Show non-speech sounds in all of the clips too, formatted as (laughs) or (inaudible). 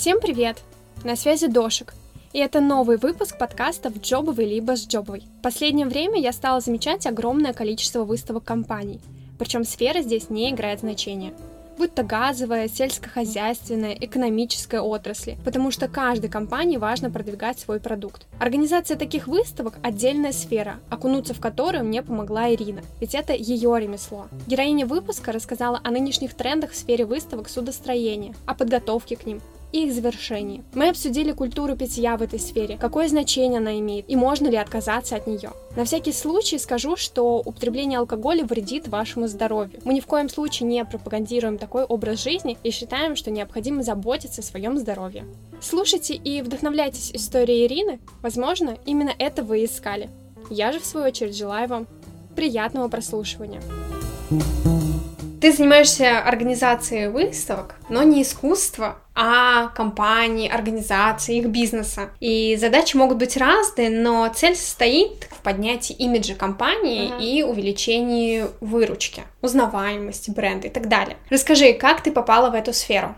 Всем привет! На связи Дошик. И это новый выпуск подкастов «Джобовый либо с Джобовой». В последнее время я стала замечать огромное количество выставок компаний. Причем сфера здесь не играет значения будь то газовая, сельскохозяйственная, экономическая отрасли, потому что каждой компании важно продвигать свой продукт. Организация таких выставок – отдельная сфера, окунуться в которую мне помогла Ирина, ведь это ее ремесло. Героиня выпуска рассказала о нынешних трендах в сфере выставок судостроения, о подготовке к ним, и их завершении. Мы обсудили культуру питья в этой сфере, какое значение она имеет и можно ли отказаться от нее. На всякий случай скажу, что употребление алкоголя вредит вашему здоровью. Мы ни в коем случае не пропагандируем такой образ жизни и считаем, что необходимо заботиться о своем здоровье. Слушайте и вдохновляйтесь историей Ирины. Возможно, именно это вы искали. Я же, в свою очередь, желаю вам приятного прослушивания. Ты занимаешься организацией выставок, но не искусства, а компаний, организаций, их бизнеса. И задачи могут быть разные, но цель состоит в поднятии имиджа компании uh-huh. и увеличении выручки, узнаваемости бренда и так далее. Расскажи, как ты попала в эту сферу?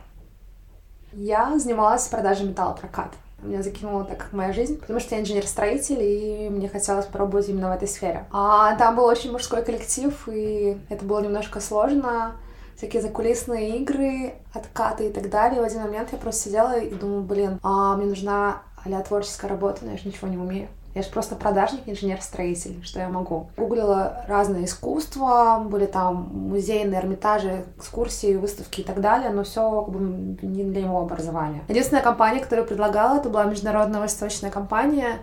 Я занималась продажей металлопроката меня закинула так как моя жизнь, потому что я инженер-строитель, и мне хотелось попробовать именно в этой сфере. А там был очень мужской коллектив, и это было немножко сложно, всякие закулисные игры, откаты и так далее. В один момент я просто сидела и думала, блин, а мне нужна а творческая работа, но я же ничего не умею. Я же просто продажник, инженер-строитель, что я могу. Гуглила разные искусства, были там музейные, эрмитажи, экскурсии, выставки и так далее, но все как бы не для моего образования. Единственная компания, которую предлагала, это была международная выставочная компания,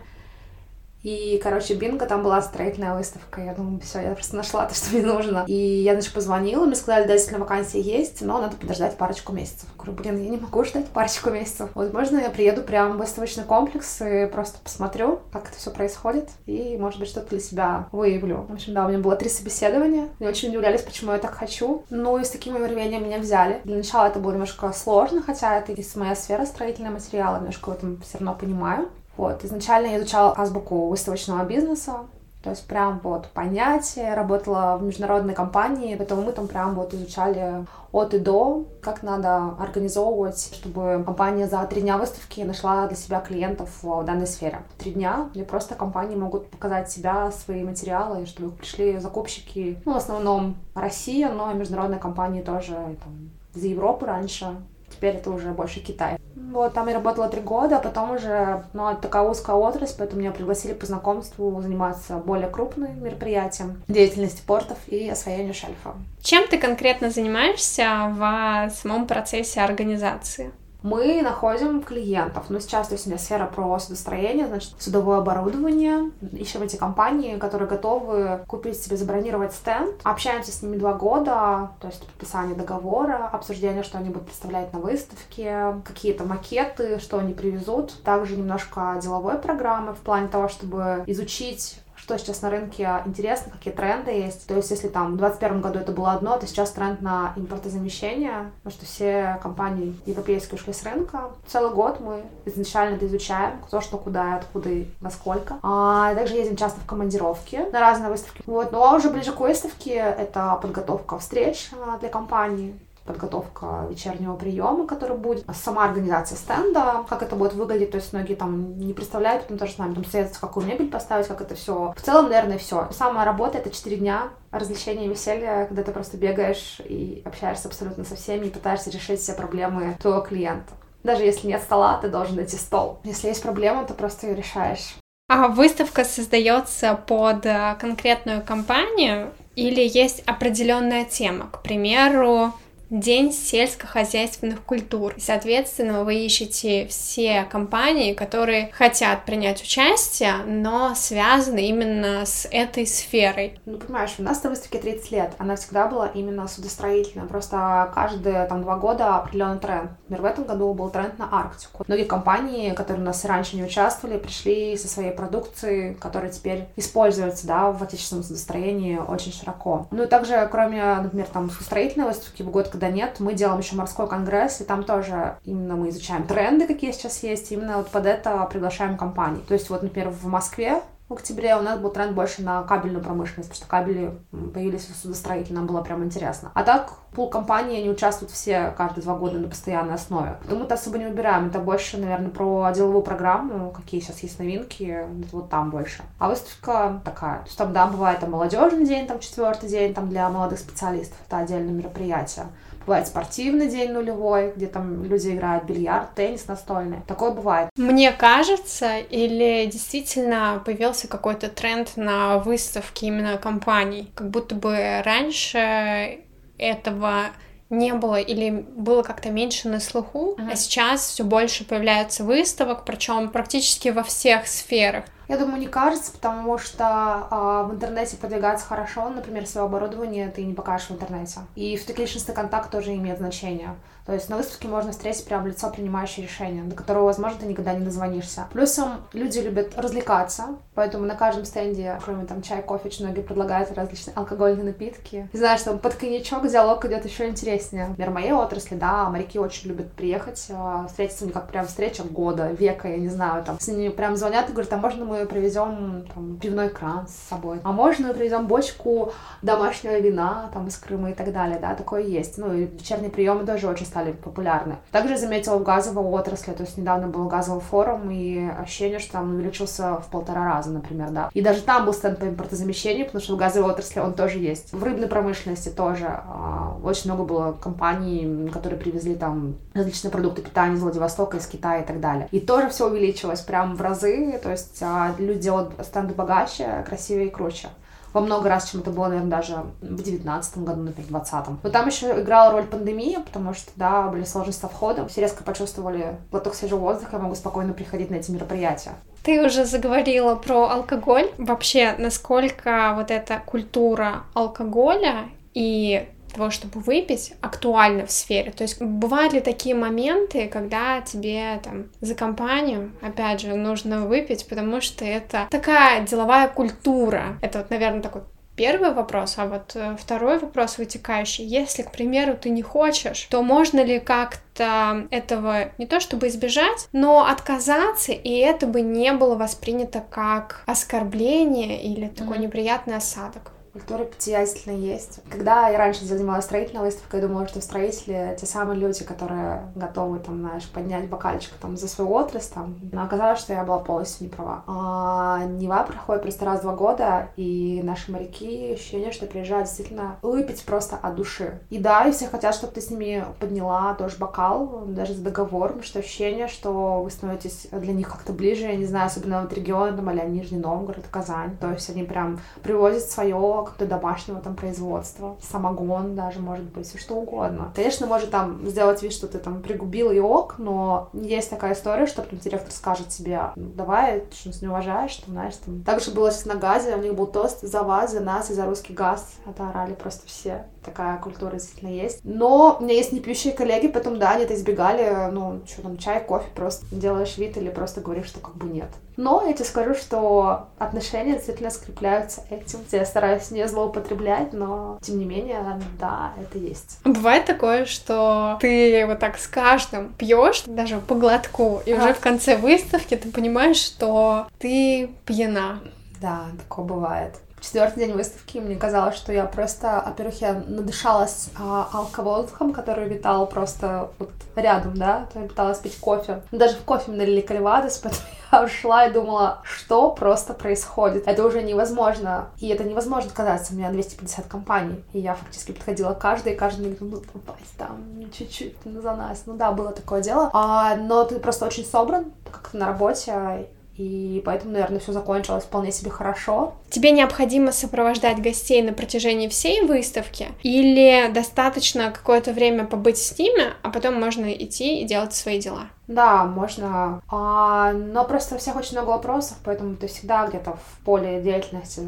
и, короче, бинго, там была строительная выставка. Я думаю, все, я просто нашла то, что мне нужно. И я, значит, позвонила, мне сказали, да, действительно, вакансия есть, но надо подождать парочку месяцев. Я говорю, блин, я не могу ждать парочку месяцев. Возможно, я приеду прямо в выставочный комплекс и просто посмотрю, как это все происходит, и, может быть, что-то для себя выявлю. В общем, да, у меня было три собеседования. Мне очень удивлялись, почему я так хочу. Ну и с таким рвением меня взяли. Для начала это было немножко сложно, хотя это из моя сфера строительные материалы, немножко в этом все равно понимаю. Вот, изначально я изучала азбуку выставочного бизнеса, то есть прям вот понятие, работала в международной компании, поэтому мы там прям вот изучали от и до, как надо организовывать, чтобы компания за три дня выставки нашла для себя клиентов в данной сфере. Три дня, где просто компании могут показать себя, свои материалы, чтобы пришли закупщики, ну, в основном Россия, но международные компании тоже там, из Европы раньше, теперь это уже больше Китай. Вот, там я работала три года, а потом уже, ну, это такая узкая отрасль, поэтому меня пригласили по знакомству заниматься более крупным мероприятием, деятельности портов и освоению шельфа. Чем ты конкретно занимаешься в самом процессе организации? Мы находим клиентов. Ну, сейчас, то есть, у меня сфера про судостроение, значит, судовое оборудование. Ищем эти компании, которые готовы купить себе, забронировать стенд. Общаемся с ними два года, то есть подписание договора, обсуждение, что они будут представлять на выставке, какие-то макеты, что они привезут. Также немножко деловой программы в плане того, чтобы изучить что сейчас на рынке интересно, какие тренды есть. То есть, если там в 2021 году это было одно, то сейчас тренд на импортозамещение, потому что все компании европейские ушли с рынка. Целый год мы изначально это изучаем, кто что куда, откуда и насколько. А также ездим часто в командировки на разные выставки. Вот, ну а уже ближе к выставке это подготовка встреч а, для компании, подготовка вечернего приема, который будет, сама организация стенда, как это будет выглядеть, то есть многие там не представляют, потому что с нами там советуются, какую мебель поставить, как это все. В целом, наверное, все. Самая работа — это 4 дня развлечения и веселья, когда ты просто бегаешь и общаешься абсолютно со всеми и пытаешься решить все проблемы твоего клиента. Даже если нет стола, ты должен найти стол. Если есть проблема, то просто ее решаешь. А выставка создается под э, конкретную компанию или есть определенная тема? К примеру, День сельскохозяйственных культур. Соответственно, вы ищете все компании, которые хотят принять участие, но связаны именно с этой сферой. Ну, понимаешь, у нас на выставке 30 лет, она всегда была именно судостроительная, просто каждые там два года определенный тренд. Например, в этом году был тренд на Арктику. Многие компании, которые у нас раньше не участвовали, пришли со своей продукцией, которая теперь используется, да, в отечественном судостроении очень широко. Ну и также, кроме, например, там судостроительной выставки в год, когда нет, мы делаем еще морской конгресс, и там тоже именно мы изучаем тренды, какие сейчас есть, именно вот под это приглашаем компании. То есть вот, например, в Москве в октябре у нас был тренд больше на кабельную промышленность, потому что кабели появились в судостроителе, нам было прям интересно. А так, пул компании, они участвуют все каждые два года на постоянной основе. Поэтому мы-то особо не выбираем, это больше, наверное, про деловую программу, какие сейчас есть новинки, вот там больше. А выставка такая, то есть там, да, бывает там молодежный день, там четвертый день, там для молодых специалистов, это отдельное мероприятие. Бывает спортивный день нулевой, где там люди играют бильярд, теннис настольный. Такое бывает. Мне кажется, или действительно появился какой-то тренд на выставки именно компаний, как будто бы раньше этого не было или было как-то меньше на слуху, uh-huh. а сейчас все больше появляется выставок, причем практически во всех сферах. Я думаю, не кажется, потому что э, в интернете продвигаться хорошо, например, свое оборудование ты не покажешь в интернете. И все-таки личностный контакт тоже имеет значение. То есть на выставке можно встретить прям лицо, принимающее решение, до которого, возможно, ты никогда не дозвонишься. Плюсом люди любят развлекаться, поэтому на каждом стенде, кроме там чая, кофе, многие предлагают различные алкогольные напитки. И знаешь, там под коньячок диалог идет еще интереснее. Например, в моей отрасли, да, моряки очень любят приехать, э, встретиться не как прям встреча года, века, я не знаю, там, с ними прям звонят и говорят, а можно мы привезем там, пивной кран с собой? А можно мы привезем бочку домашнего вина, там, из Крыма и так далее, да, такое есть. Ну, и вечерние приемы тоже очень популярны. Также заметила в газовой отрасли, то есть недавно был газовый форум, и ощущение, что там увеличился в полтора раза, например, да. И даже там был стенд по импортозамещению, потому что в газовой отрасли он тоже есть. В рыбной промышленности тоже а, очень много было компаний, которые привезли там различные продукты питания из Владивостока, из Китая и так далее. И тоже все увеличилось прям в разы, то есть а, люди делают стенды богаче, красивее и круче во много раз, чем это было, наверное, даже в девятнадцатом году, например, в двадцатом. Но там еще играла роль пандемия, потому что, да, были сложности со входом. Все резко почувствовали глоток свежего воздуха и могут спокойно приходить на эти мероприятия. Ты уже заговорила про алкоголь. Вообще, насколько вот эта культура алкоголя и того, чтобы выпить, актуально в сфере. То есть бывают ли такие моменты, когда тебе там за компанию, опять же, нужно выпить, потому что это такая деловая культура. Это вот, наверное, такой первый вопрос, а вот э, второй вопрос вытекающий. Если, к примеру, ты не хочешь, то можно ли как-то этого не то чтобы избежать, но отказаться, и это бы не было воспринято как оскорбление или такой mm-hmm. неприятный осадок? Культура питья действительно есть. Когда я раньше занималась строительной выставкой, я думала, что строители те самые люди, которые готовы, там, знаешь, поднять бокальчик там за свою отрасль, там. Но оказалось, что я была полностью не права. А Нева проходит просто раз два года, и наши моряки ощущение, что приезжают действительно выпить просто от души. И да, и все хотят, чтобы ты с ними подняла тоже бокал, даже с договором, что ощущение, что вы становитесь для них как-то ближе, я не знаю, особенно вот регион, там, а Нижний Новгород, Казань. То есть они прям привозят свое какого-то домашнего там производства, самогон даже, может быть, все что угодно. Конечно, может там сделать вид, что ты там пригубил и ок, но есть такая история, что там директор скажет тебе, ну, давай, ты что, не уважаешь, там, знаешь, там. Также было сейчас на газе, у них был тост за вас, за нас и за русский газ. Это орали просто все. Такая культура действительно есть. Но у меня есть непьющие коллеги, потом, да, они это избегали, ну, что там, чай, кофе, просто делаешь вид или просто говоришь, что как бы нет. Но я тебе скажу, что отношения действительно скрепляются этим. Я стараюсь не злоупотреблять, но тем не менее, да, это есть. Бывает такое, что ты вот так с каждым пьешь, даже по глотку, и а. уже в конце выставки ты понимаешь, что ты пьяна. Да, такое бывает четвертый день выставки мне казалось, что я просто, во-первых, я надышалась а, алкоголем, который витал просто вот рядом, да, то я пыталась пить кофе. Даже в кофе мне налили кальвадос, (laughs) поэтому (laughs) я ушла и думала, что просто происходит. Это уже невозможно. И это невозможно отказаться. У меня 250 компаний. И я фактически подходила к и каждый говорил, ну, давай там, чуть-чуть за нас. Ну да, было такое дело. А, но ты просто очень собран, как на работе, и поэтому, наверное, все закончилось вполне себе хорошо. Тебе необходимо сопровождать гостей на протяжении всей выставки? Или достаточно какое-то время побыть с ними, а потом можно идти и делать свои дела? Да, можно. А, но просто у всех очень много вопросов, поэтому ты всегда где-то в поле деятельности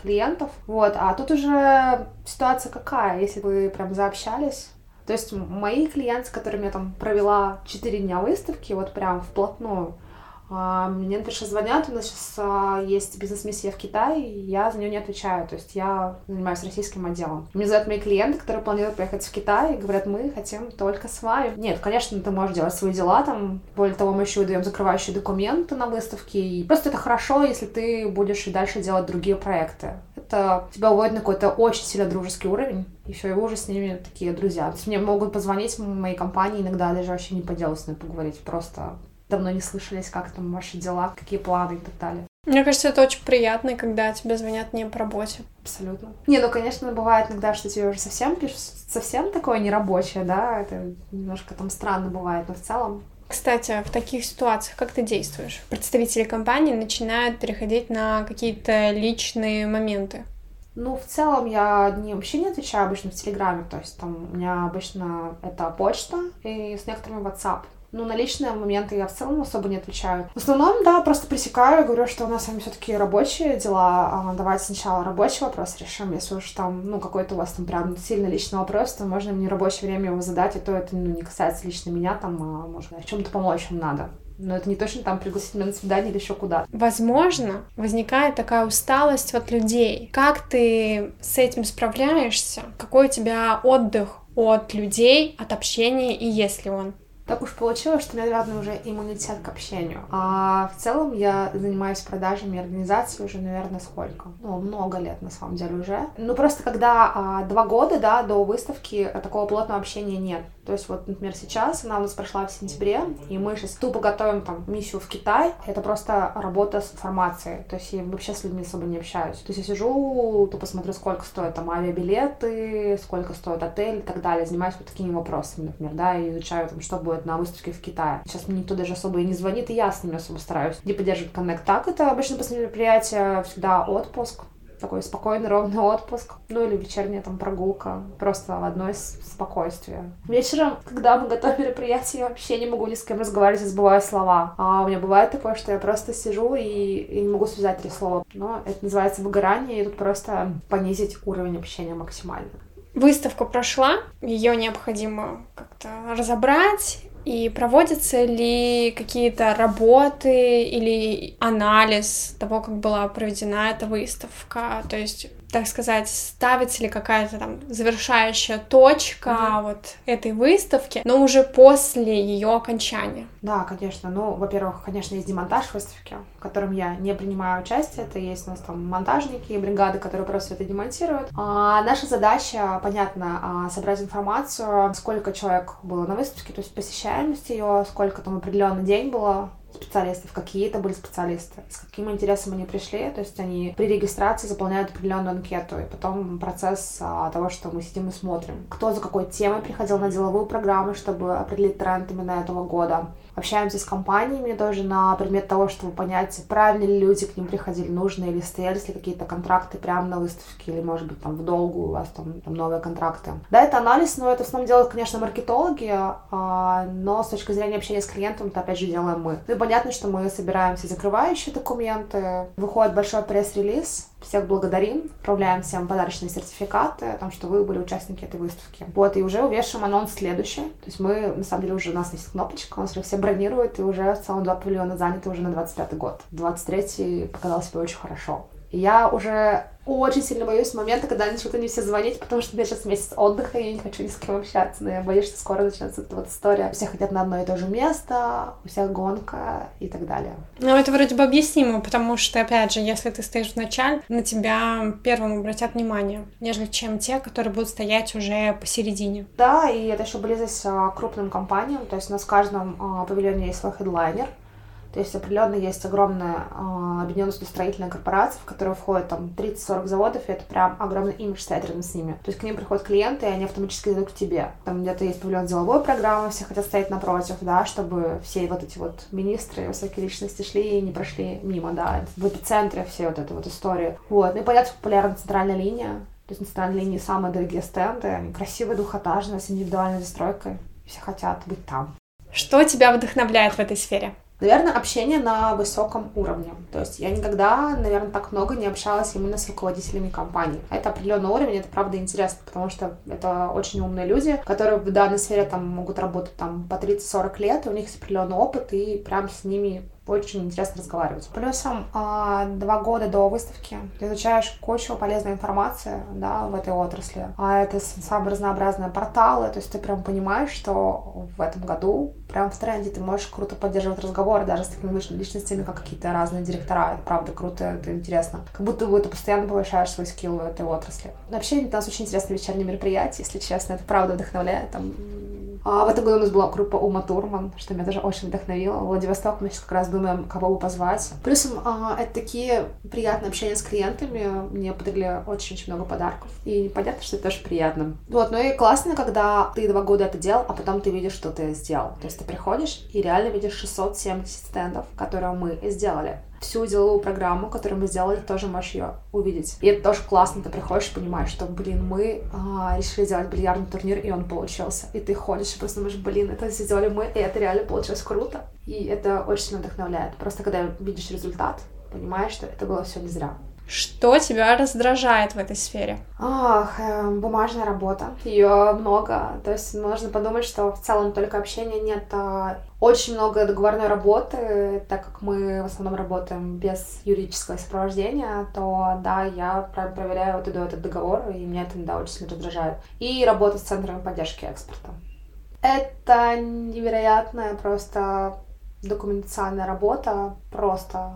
клиентов. Вот, а тут уже ситуация какая, если вы прям заобщались, то есть мои клиенты, с которыми я там провела 4 дня выставки, вот прям вплотную, мне, например, звонят, у нас сейчас а, есть бизнес-миссия в Китае, я за нее не отвечаю, то есть я занимаюсь российским отделом. Мне звонят мои клиенты, которые планируют поехать в Китай, и говорят, мы хотим только с вами. Нет, конечно, ты можешь делать свои дела там, более того, мы еще выдаем закрывающие документы на выставке, и просто это хорошо, если ты будешь и дальше делать другие проекты. Это тебя уводит на какой-то очень сильно дружеский уровень, и все, и уже с ними такие друзья. То есть мне могут позвонить моей компании иногда даже вообще не по делу с ними поговорить, просто давно не слышались, как там ваши дела, какие планы и так далее. Мне кажется, это очень приятно, когда тебе звонят не по работе. Абсолютно. Не, ну, конечно, бывает иногда, что тебе уже совсем пишут, совсем такое нерабочее, да, это немножко там странно бывает, но в целом кстати, в таких ситуациях как ты действуешь? Представители компании начинают переходить на какие-то личные моменты. Ну, в целом я не, вообще не отвечаю обычно в Телеграме, то есть там у меня обычно это почта и с некоторыми WhatsApp. Ну, на личные моменты я в целом особо не отвечаю. В основном, да, просто пресекаю, говорю, что у нас с вами все-таки рабочие дела. А давайте сначала рабочий вопрос решим. Если уж там, ну, какой-то у вас там прям сильно личный вопрос, то можно мне рабочее время его задать, и то это, ну, не касается лично меня, там, а, может, в чем-то помочь вам надо. Но это не точно там пригласить меня на свидание или еще куда. Возможно, возникает такая усталость от людей. Как ты с этим справляешься? Какой у тебя отдых от людей, от общения, и есть ли он? Так уж получилось, что у меня, наверное, уже иммунитет к общению. А в целом я занимаюсь продажами организации уже, наверное, сколько? Ну, много лет, на самом деле, уже. Ну, просто когда а, два года, да, до выставки такого плотного общения нет. То есть вот, например, сейчас она у нас прошла в сентябре, и мы сейчас тупо готовим там миссию в Китай. Это просто работа с информацией. То есть я вообще с людьми особо не общаюсь. То есть я сижу, тупо смотрю, сколько стоят там авиабилеты, сколько стоит отель и так далее. Занимаюсь вот такими вопросами, например, да, и изучаю там, что будет на выставке в Китае. Сейчас мне никто даже особо и не звонит, и я с ними особо стараюсь не поддерживать коннект. Так это обычно после мероприятия всегда отпуск, такой спокойный, ровный отпуск, ну или вечерняя там прогулка, просто в одно из спокойствия. Вечером, когда мы готовим мероприятие, я вообще не могу ни с кем разговаривать, забываю слова. А у меня бывает такое, что я просто сижу и, и не могу связать три слова. Но это называется выгорание, и тут просто понизить уровень общения максимально. Выставка прошла, ее необходимо как-то разобрать, и проводятся ли какие-то работы или анализ того, как была проведена эта выставка? То есть так сказать, ставится ли какая-то там завершающая точка mm-hmm. вот этой выставки, но уже после ее окончания. Да, конечно. Ну, во-первых, конечно, есть демонтаж выставки, в котором я не принимаю участие. Это есть у нас там монтажники и бригады, которые просто это демонтируют. А наша задача, понятно, а, собрать информацию, сколько человек было на выставке, то есть посещаемость ее, сколько там определенный день было, специалистов, какие это были специалисты, с каким интересом они пришли, то есть они при регистрации заполняют определенную анкету, и потом процесс а, того, что мы сидим и смотрим, кто за какой темой приходил на деловую программу, чтобы определить тренд именно этого года, общаемся с компаниями тоже на предмет того, чтобы понять, правильно ли люди к ним приходили, нужные или стояли ли какие-то контракты прямо на выставке, или, может быть, там в долгу у вас там, там новые контракты. Да, это анализ, но это в основном делают, конечно, маркетологи, а, но с точки зрения общения с клиентом, это опять же делаем мы. И понятно, что мы собираем все закрывающие документы, выходит большой пресс-релиз, всех благодарим, отправляем всем подарочные сертификаты о том, что вы были участники этой выставки. Вот, и уже увешиваем анонс следующий. То есть мы, на самом деле, уже у нас есть кнопочка, у нас уже все бронируют, и уже в два павильона заняты уже на 25 год. 23 показал себя очень хорошо. Я уже очень сильно боюсь момента, когда начнут они все звонить, потому что у меня сейчас месяц отдыха, и я не хочу ни с кем общаться. Но я боюсь, что скоро начнется эта вот история. Все хотят на одно и то же место, у всех гонка и так далее. Ну, это вроде бы объяснимо, потому что, опять же, если ты стоишь в начале, на тебя первым обратят внимание, нежели чем те, которые будут стоять уже посередине. Да, и это еще близость к крупным компаниям, то есть у нас в каждом а, павильоне есть свой хедлайнер, то есть определенно есть огромная э, объединенная строительная корпорация, в которую входит там 30-40 заводов, и это прям огромный имидж стоит рядом с ними. То есть к ним приходят клиенты, и они автоматически идут к тебе. Там где-то есть павильон деловой программы, все хотят стоять напротив, да, чтобы все вот эти вот министры, высокие личности шли и не прошли мимо, да, в эпицентре все вот этой вот истории. Вот, ну и понятно, популярна центральная линия, то есть на центральной линии самые дорогие стенды, они красивые, двухэтажные, с индивидуальной застройкой. Все хотят быть там. Что тебя вдохновляет в этой сфере? Наверное, общение на высоком уровне. То есть я никогда, наверное, так много не общалась именно с руководителями компаний. Это определенный уровень, это правда интересно, потому что это очень умные люди, которые в данной сфере там могут работать там по 30-40 лет, у них есть определенный опыт, и прям с ними очень интересно разговаривать. Плюсом а, два года до выставки ты изучаешь кучу полезной информации, да, в этой отрасли. А это самые разнообразные порталы, то есть ты прям понимаешь, что в этом году прям в тренде ты можешь круто поддерживать разговоры даже с такими личностями, как какие-то разные директора. Это правда круто, это интересно. Как будто бы ты постоянно повышаешь свой скилл в этой отрасли. Вообще, у нас очень интересные вечерние мероприятия, если честно, это правда вдохновляет. Там а в этом году у нас была группа Ума Турман, что меня тоже очень вдохновило. Владивосток мы сейчас как раз думаем, кого бы позвать. Плюсом а, это такие приятные общения с клиентами. Мне подарили очень-очень много подарков. И понятно, что это тоже приятно. Вот, ну и классно, когда ты два года это делал, а потом ты видишь, что ты сделал. То есть ты приходишь и реально видишь 670 стендов, которые мы сделали всю деловую программу, которую мы сделали, тоже можешь ее увидеть. И это тоже классно, ты приходишь и понимаешь, что, блин, мы а, решили сделать бильярдный турнир, и он получился. И ты ходишь и просто думаешь, блин, это сделали мы, и это реально получилось круто. И это очень сильно вдохновляет. Просто когда видишь результат, понимаешь, что это было все не зря. Что тебя раздражает в этой сфере? Ах, э, бумажная работа. Ее много. То есть можно подумать, что в целом только общения нет. А очень много договорной работы, так как мы в основном работаем без юридического сопровождения, то да, я проверяю вот и до этот договор, и меня это да, очень сильно раздражает. И работа с центрами поддержки экспорта. Это невероятная просто документационная работа, просто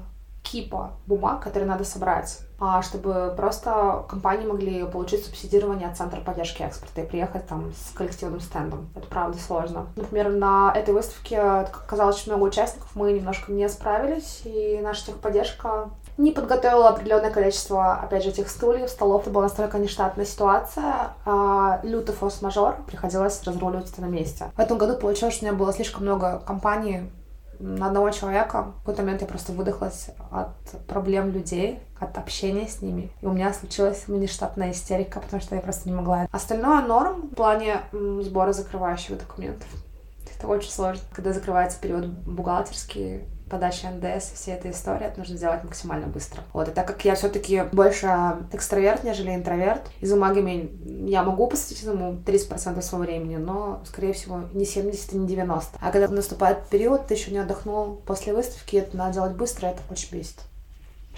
кипа бумаг, которые надо собрать, а, чтобы просто компании могли получить субсидирование от Центра поддержки экспорта и приехать там с коллективным стендом. Это правда сложно. Например, на этой выставке оказалось очень много участников, мы немножко не справились, и наша техподдержка не подготовила определенное количество, опять же, этих стульев, столов. Это была настолько нештатная ситуация. А, лютый форс-мажор, приходилось разруливать это на месте. В этом году получилось, что у меня было слишком много компаний, на одного человека. В какой-то момент я просто выдохлась от проблем людей, от общения с ними. И у меня случилась внештатная истерика, потому что я просто не могла. Остальное норм в плане сбора закрывающих документов. Это очень сложно, когда закрывается период бухгалтерский, подача НДС, вся эта история, это нужно сделать максимально быстро. Вот, и так как я все-таки больше экстраверт, нежели интроверт, и за бумагами я могу посвятить этому 30% своего времени, но, скорее всего, не 70 и не 90. А когда наступает период, ты еще не отдохнул после выставки, это надо делать быстро, это очень бесит.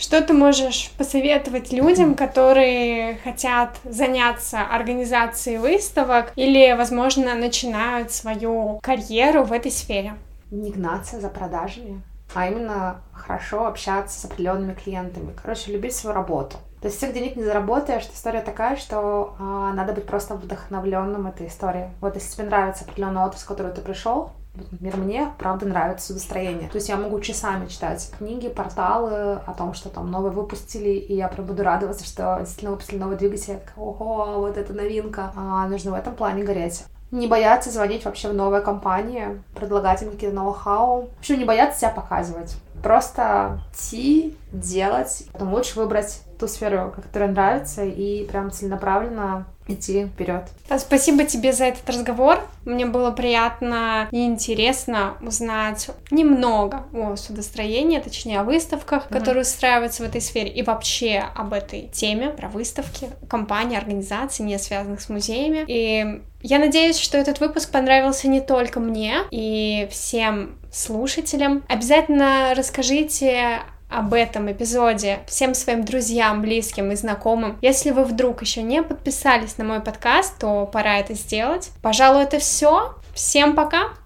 Что ты можешь посоветовать людям, которые хотят заняться организацией выставок или, возможно, начинают свою карьеру в этой сфере? Не гнаться за продажами, а именно хорошо общаться с определенными клиентами. Короче, любить свою работу. То есть всех денег не заработаешь, история такая, что а, надо быть просто вдохновленным этой историей. Вот если тебе нравится определенная отрасль, в которую ты пришел, например, мне, правда, нравится судостроение. То есть я могу часами читать книги, порталы о том, что там новые выпустили, и я прям буду радоваться, что действительно выпустили новый двигатель. Ого, вот это новинка. А, нужно в этом плане гореть не бояться звонить вообще в новые компании, предлагать им какие-то ноу-хау. Вообще не бояться себя показывать. Просто идти, делать. Потом лучше выбрать ту сферу, которая нравится, и прям целенаправленно идти вперед. Спасибо тебе за этот разговор. Мне было приятно и интересно узнать немного о судостроении, точнее о выставках, mm-hmm. которые устраиваются в этой сфере, и вообще об этой теме про выставки, компании, организации, не связанных с музеями. И я надеюсь, что этот выпуск понравился не только мне и всем слушателям. Обязательно расскажите об этом эпизоде всем своим друзьям, близким и знакомым. Если вы вдруг еще не подписались на мой подкаст, то пора это сделать. Пожалуй, это все. Всем пока!